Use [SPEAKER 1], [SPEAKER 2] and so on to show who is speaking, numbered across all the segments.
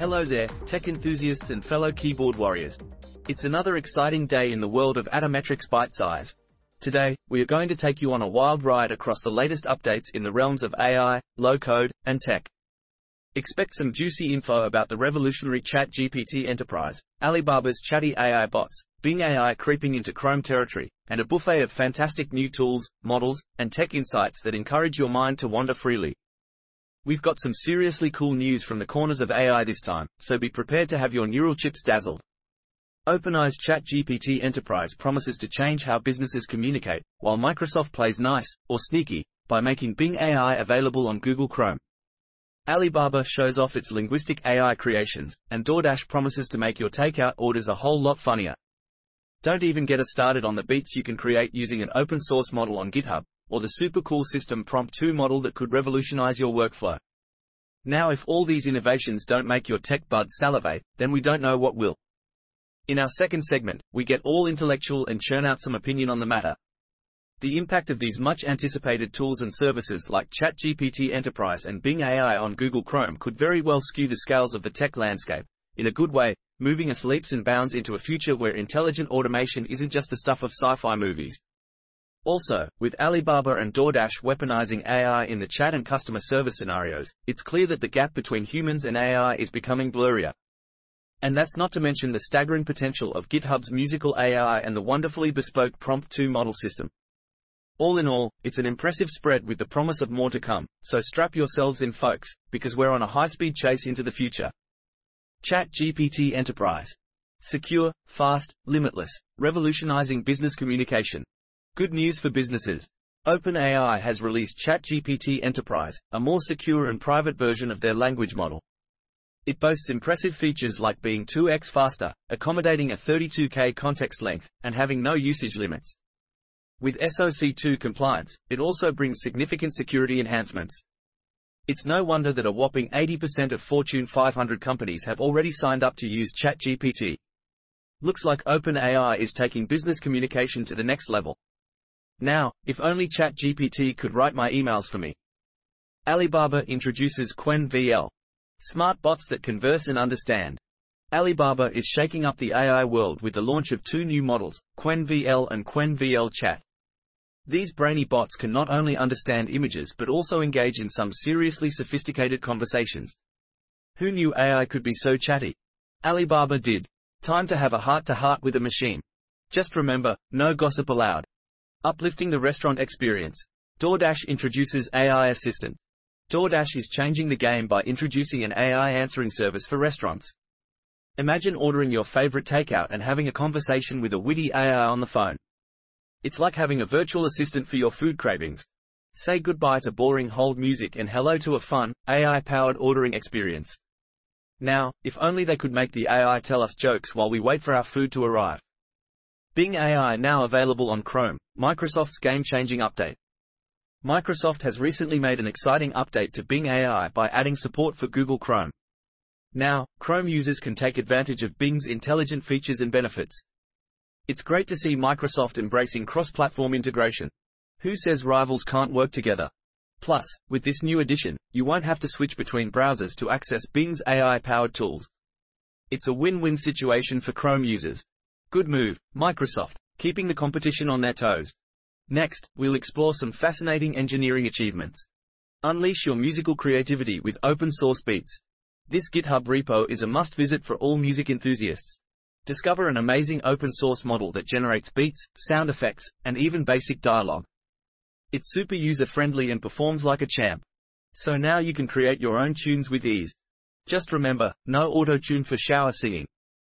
[SPEAKER 1] Hello there, tech enthusiasts and fellow keyboard warriors. It's another exciting day in the world of Atometrix Byte Size. Today, we are going to take you on a wild ride across the latest updates in the realms of AI, low code, and tech. Expect some juicy info about the revolutionary ChatGPT enterprise, Alibaba's chatty AI bots, Bing AI creeping into Chrome territory, and a buffet of fantastic new tools, models, and tech insights that encourage your mind to wander freely. We've got some seriously cool news from the corners of AI this time, so be prepared to have your neural chips dazzled. OpenAI's ChatGPT Enterprise promises to change how businesses communicate, while Microsoft plays nice, or sneaky, by making Bing AI available on Google Chrome. Alibaba shows off its linguistic AI creations, and DoorDash promises to make your takeout orders a whole lot funnier. Don't even get us started on the beats you can create using an open source model on GitHub, or the super cool system prompt 2 model that could revolutionize your workflow. Now if all these innovations don't make your tech buds salivate, then we don't know what will. In our second segment, we get all intellectual and churn out some opinion on the matter. The impact of these much anticipated tools and services like ChatGPT Enterprise and Bing AI on Google Chrome could very well skew the scales of the tech landscape, in a good way, moving us leaps and bounds into a future where intelligent automation isn't just the stuff of sci-fi movies. Also, with Alibaba and DoorDash weaponizing AI in the chat and customer service scenarios, it's clear that the gap between humans and AI is becoming blurrier. And that's not to mention the staggering potential of GitHub's musical AI and the wonderfully bespoke Prompt 2 model system. All in all, it's an impressive spread with the promise of more to come, so strap yourselves in folks, because we're on a high-speed chase into the future. Chat GPT Enterprise. Secure, fast, limitless, revolutionizing business communication. Good news for businesses. OpenAI has released ChatGPT Enterprise, a more secure and private version of their language model. It boasts impressive features like being 2x faster, accommodating a 32K context length, and having no usage limits. With SOC 2 compliance, it also brings significant security enhancements. It's no wonder that a whopping 80% of Fortune 500 companies have already signed up to use ChatGPT. Looks like OpenAI is taking business communication to the next level. Now, if only ChatGPT could write my emails for me. Alibaba introduces Qwen VL. Smart bots that converse and understand. Alibaba is shaking up the AI world with the launch of two new models, Qwen VL and Qwen VL Chat. These brainy bots can not only understand images but also engage in some seriously sophisticated conversations. Who knew AI could be so chatty? Alibaba did. Time to have a heart-to-heart with a machine. Just remember, no gossip allowed. Uplifting the restaurant experience. DoorDash introduces AI Assistant. DoorDash is changing the game by introducing an AI answering service for restaurants. Imagine ordering your favorite takeout and having a conversation with a witty AI on the phone. It's like having a virtual assistant for your food cravings. Say goodbye to boring hold music and hello to a fun, AI-powered ordering experience. Now, if only they could make the AI tell us jokes while we wait for our food to arrive. Bing AI now available on Chrome, Microsoft's game-changing update. Microsoft has recently made an exciting update to Bing AI by adding support for Google Chrome. Now, Chrome users can take advantage of Bing's intelligent features and benefits. It's great to see Microsoft embracing cross-platform integration. Who says rivals can't work together? Plus, with this new addition, you won't have to switch between browsers to access Bing's AI-powered tools. It's a win-win situation for Chrome users. Good move, Microsoft, keeping the competition on their toes. Next, we'll explore some fascinating engineering achievements. Unleash your musical creativity with open source beats. This GitHub repo is a must visit for all music enthusiasts. Discover an amazing open source model that generates beats, sound effects, and even basic dialogue. It's super user friendly and performs like a champ. So now you can create your own tunes with ease. Just remember, no auto tune for shower singing.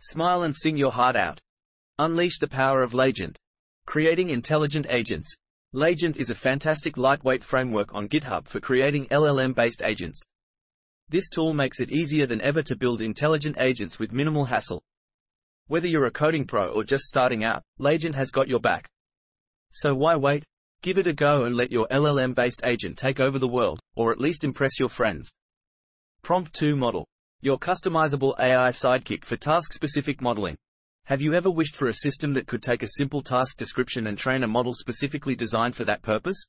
[SPEAKER 1] Smile and sing your heart out. Unleash the power of Lagent. Creating intelligent agents. Lagent is a fantastic lightweight framework on GitHub for creating LLM based agents. This tool makes it easier than ever to build intelligent agents with minimal hassle. Whether you're a coding pro or just starting out, Lagent has got your back. So why wait? Give it a go and let your LLM-based agent take over the world, or at least impress your friends. Prompt 2 Model. Your customizable AI sidekick for task-specific modeling. Have you ever wished for a system that could take a simple task description and train a model specifically designed for that purpose?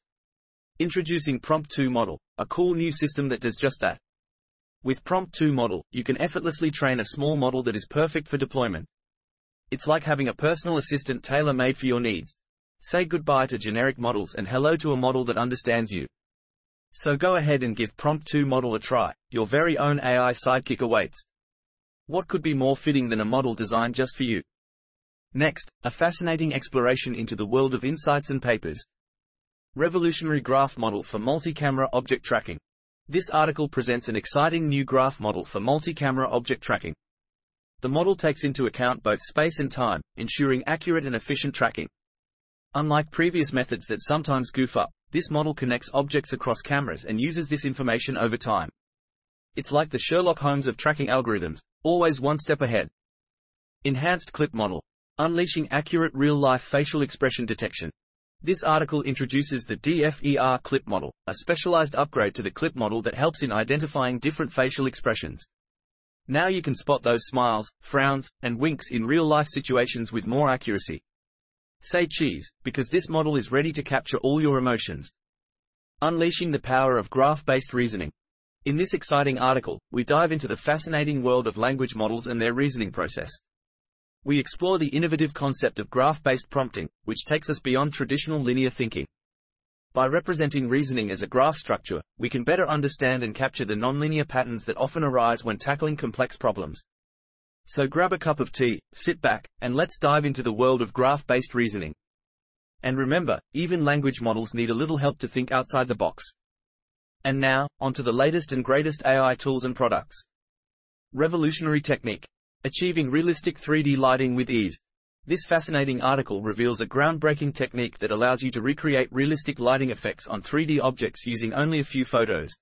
[SPEAKER 1] Introducing Prompt 2 Model, a cool new system that does just that. With Prompt 2 model, you can effortlessly train a small model that is perfect for deployment. It's like having a personal assistant tailor-made for your needs. Say goodbye to generic models and hello to a model that understands you. So go ahead and give Prompt 2 model a try. Your very own AI sidekick awaits. What could be more fitting than a model designed just for you? Next, a fascinating exploration into the world of insights and papers. Revolutionary graph model for multi-camera object tracking. This article presents an exciting new graph model for multi-camera object tracking. The model takes into account both space and time, ensuring accurate and efficient tracking. Unlike previous methods that sometimes goof up, this model connects objects across cameras and uses this information over time. It's like the Sherlock Holmes of tracking algorithms, always one step ahead. Enhanced Clip Model. Unleashing accurate real-life facial expression detection. This article introduces the DFER clip model, a specialized upgrade to the clip model that helps in identifying different facial expressions. Now you can spot those smiles, frowns, and winks in real-life situations with more accuracy. Say cheese, because this model is ready to capture all your emotions. Unleashing the power of graph-based reasoning. In this exciting article, we dive into the fascinating world of language models and their reasoning process. We explore the innovative concept of graph-based prompting, which takes us beyond traditional linear thinking. By representing reasoning as a graph structure, we can better understand and capture the nonlinear patterns that often arise when tackling complex problems. So grab a cup of tea, sit back, and let's dive into the world of graph-based reasoning. And remember, even language models need a little help to think outside the box. And now, onto the latest and greatest AI tools and products. Revolutionary technique. Achieving realistic 3D lighting with ease. This fascinating article reveals a groundbreaking technique that allows you to recreate realistic lighting effects on 3D objects using only a few photos.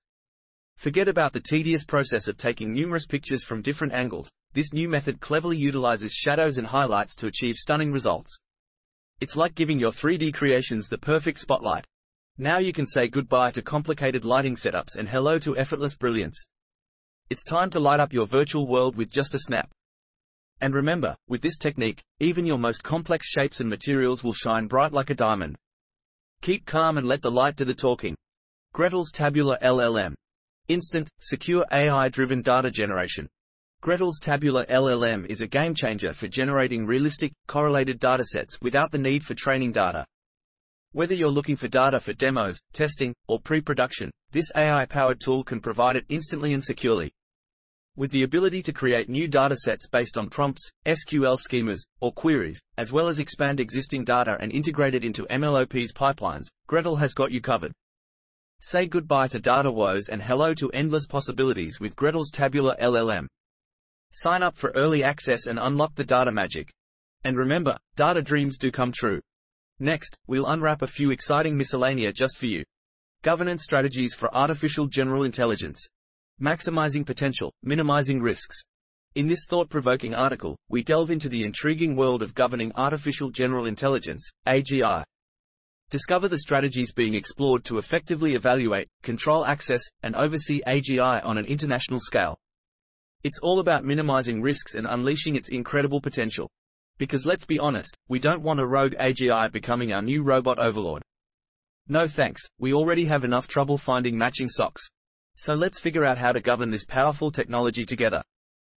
[SPEAKER 1] Forget about the tedious process of taking numerous pictures from different angles. This new method cleverly utilizes shadows and highlights to achieve stunning results. It's like giving your 3D creations the perfect spotlight. Now you can say goodbye to complicated lighting setups and hello to effortless brilliance. It's time to light up your virtual world with just a snap. And remember, with this technique, even your most complex shapes and materials will shine bright like a diamond. Keep calm and let the light do the talking. Gretel's Tabular LLM. Instant, secure AI-driven data generation. Gretel's Tabular LLM is a game changer for generating realistic, correlated datasets without the need for training data. Whether you're looking for data for demos, testing, or pre-production, this AI-powered tool can provide it instantly and securely. With the ability to create new datasets based on prompts, SQL schemas, or queries, as well as expand existing data and integrate it into MLOps pipelines, Gretel has got you covered. Say goodbye to data woes and hello to endless possibilities with Gretel's Tabular LLM. Sign up for early access and unlock the data magic. And remember, data dreams do come true. Next, we'll unwrap a few exciting miscellanea just for you. Governance strategies for artificial general intelligence. Maximizing potential, minimizing risks. In this thought-provoking article, we delve into the intriguing world of governing artificial general intelligence, AGI. Discover the strategies being explored to effectively evaluate, control access, and oversee AGI on an international scale. It's all about minimizing risks and unleashing its incredible potential. Because let's be honest, we don't want a rogue AGI becoming our new robot overlord. No thanks, we already have enough trouble finding matching socks. So let's figure out how to govern this powerful technology together.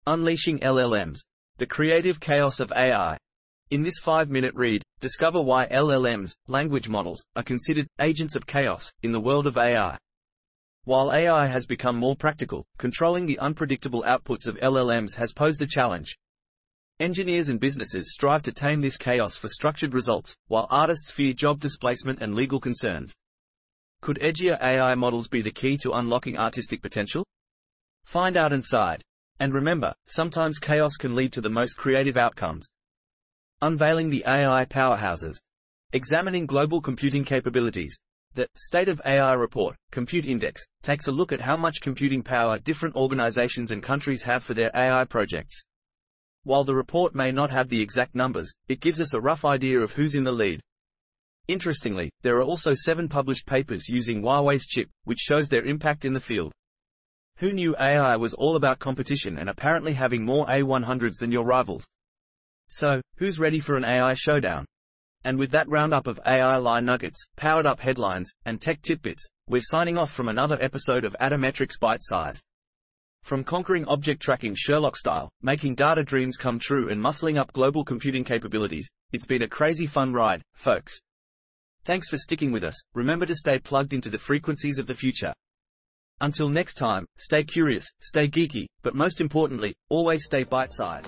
[SPEAKER 1] Unleashing LLMs. The creative chaos of AI. In this 5-minute read, discover why LLMs, language models, are considered agents of chaos in the world of AI. While AI has become more practical, controlling the unpredictable outputs of LLMs has posed a challenge. Engineers and businesses strive to tame this chaos for structured results, while artists fear job displacement and legal concerns. Could edgier AI models be the key to unlocking artistic potential? Find out inside. And remember, sometimes chaos can lead to the most creative outcomes. Unveiling the AI powerhouses. Examining global computing capabilities. The State of AI report, Compute Index, takes a look at how much computing power different organizations and countries have for their AI projects. While the report may not have the exact numbers, it gives us a rough idea of who's in the lead. Interestingly, there are also seven published papers using Huawei's chip, which shows their impact in the field. Who knew AI was all about competition and apparently having more A100s than your rivals? So, who's ready for an AI showdown? And with that roundup of AI line nuggets, powered up headlines, and tech tidbits, we're signing off from another episode of Atometrix Bite Size. From conquering object tracking Sherlock style, making data dreams come true and muscling up global computing capabilities, it's been a crazy fun ride, folks. Thanks for sticking with us, remember to stay plugged into the frequencies of the future. Until next time, stay curious, stay geeky, but most importantly, always stay bite-sized.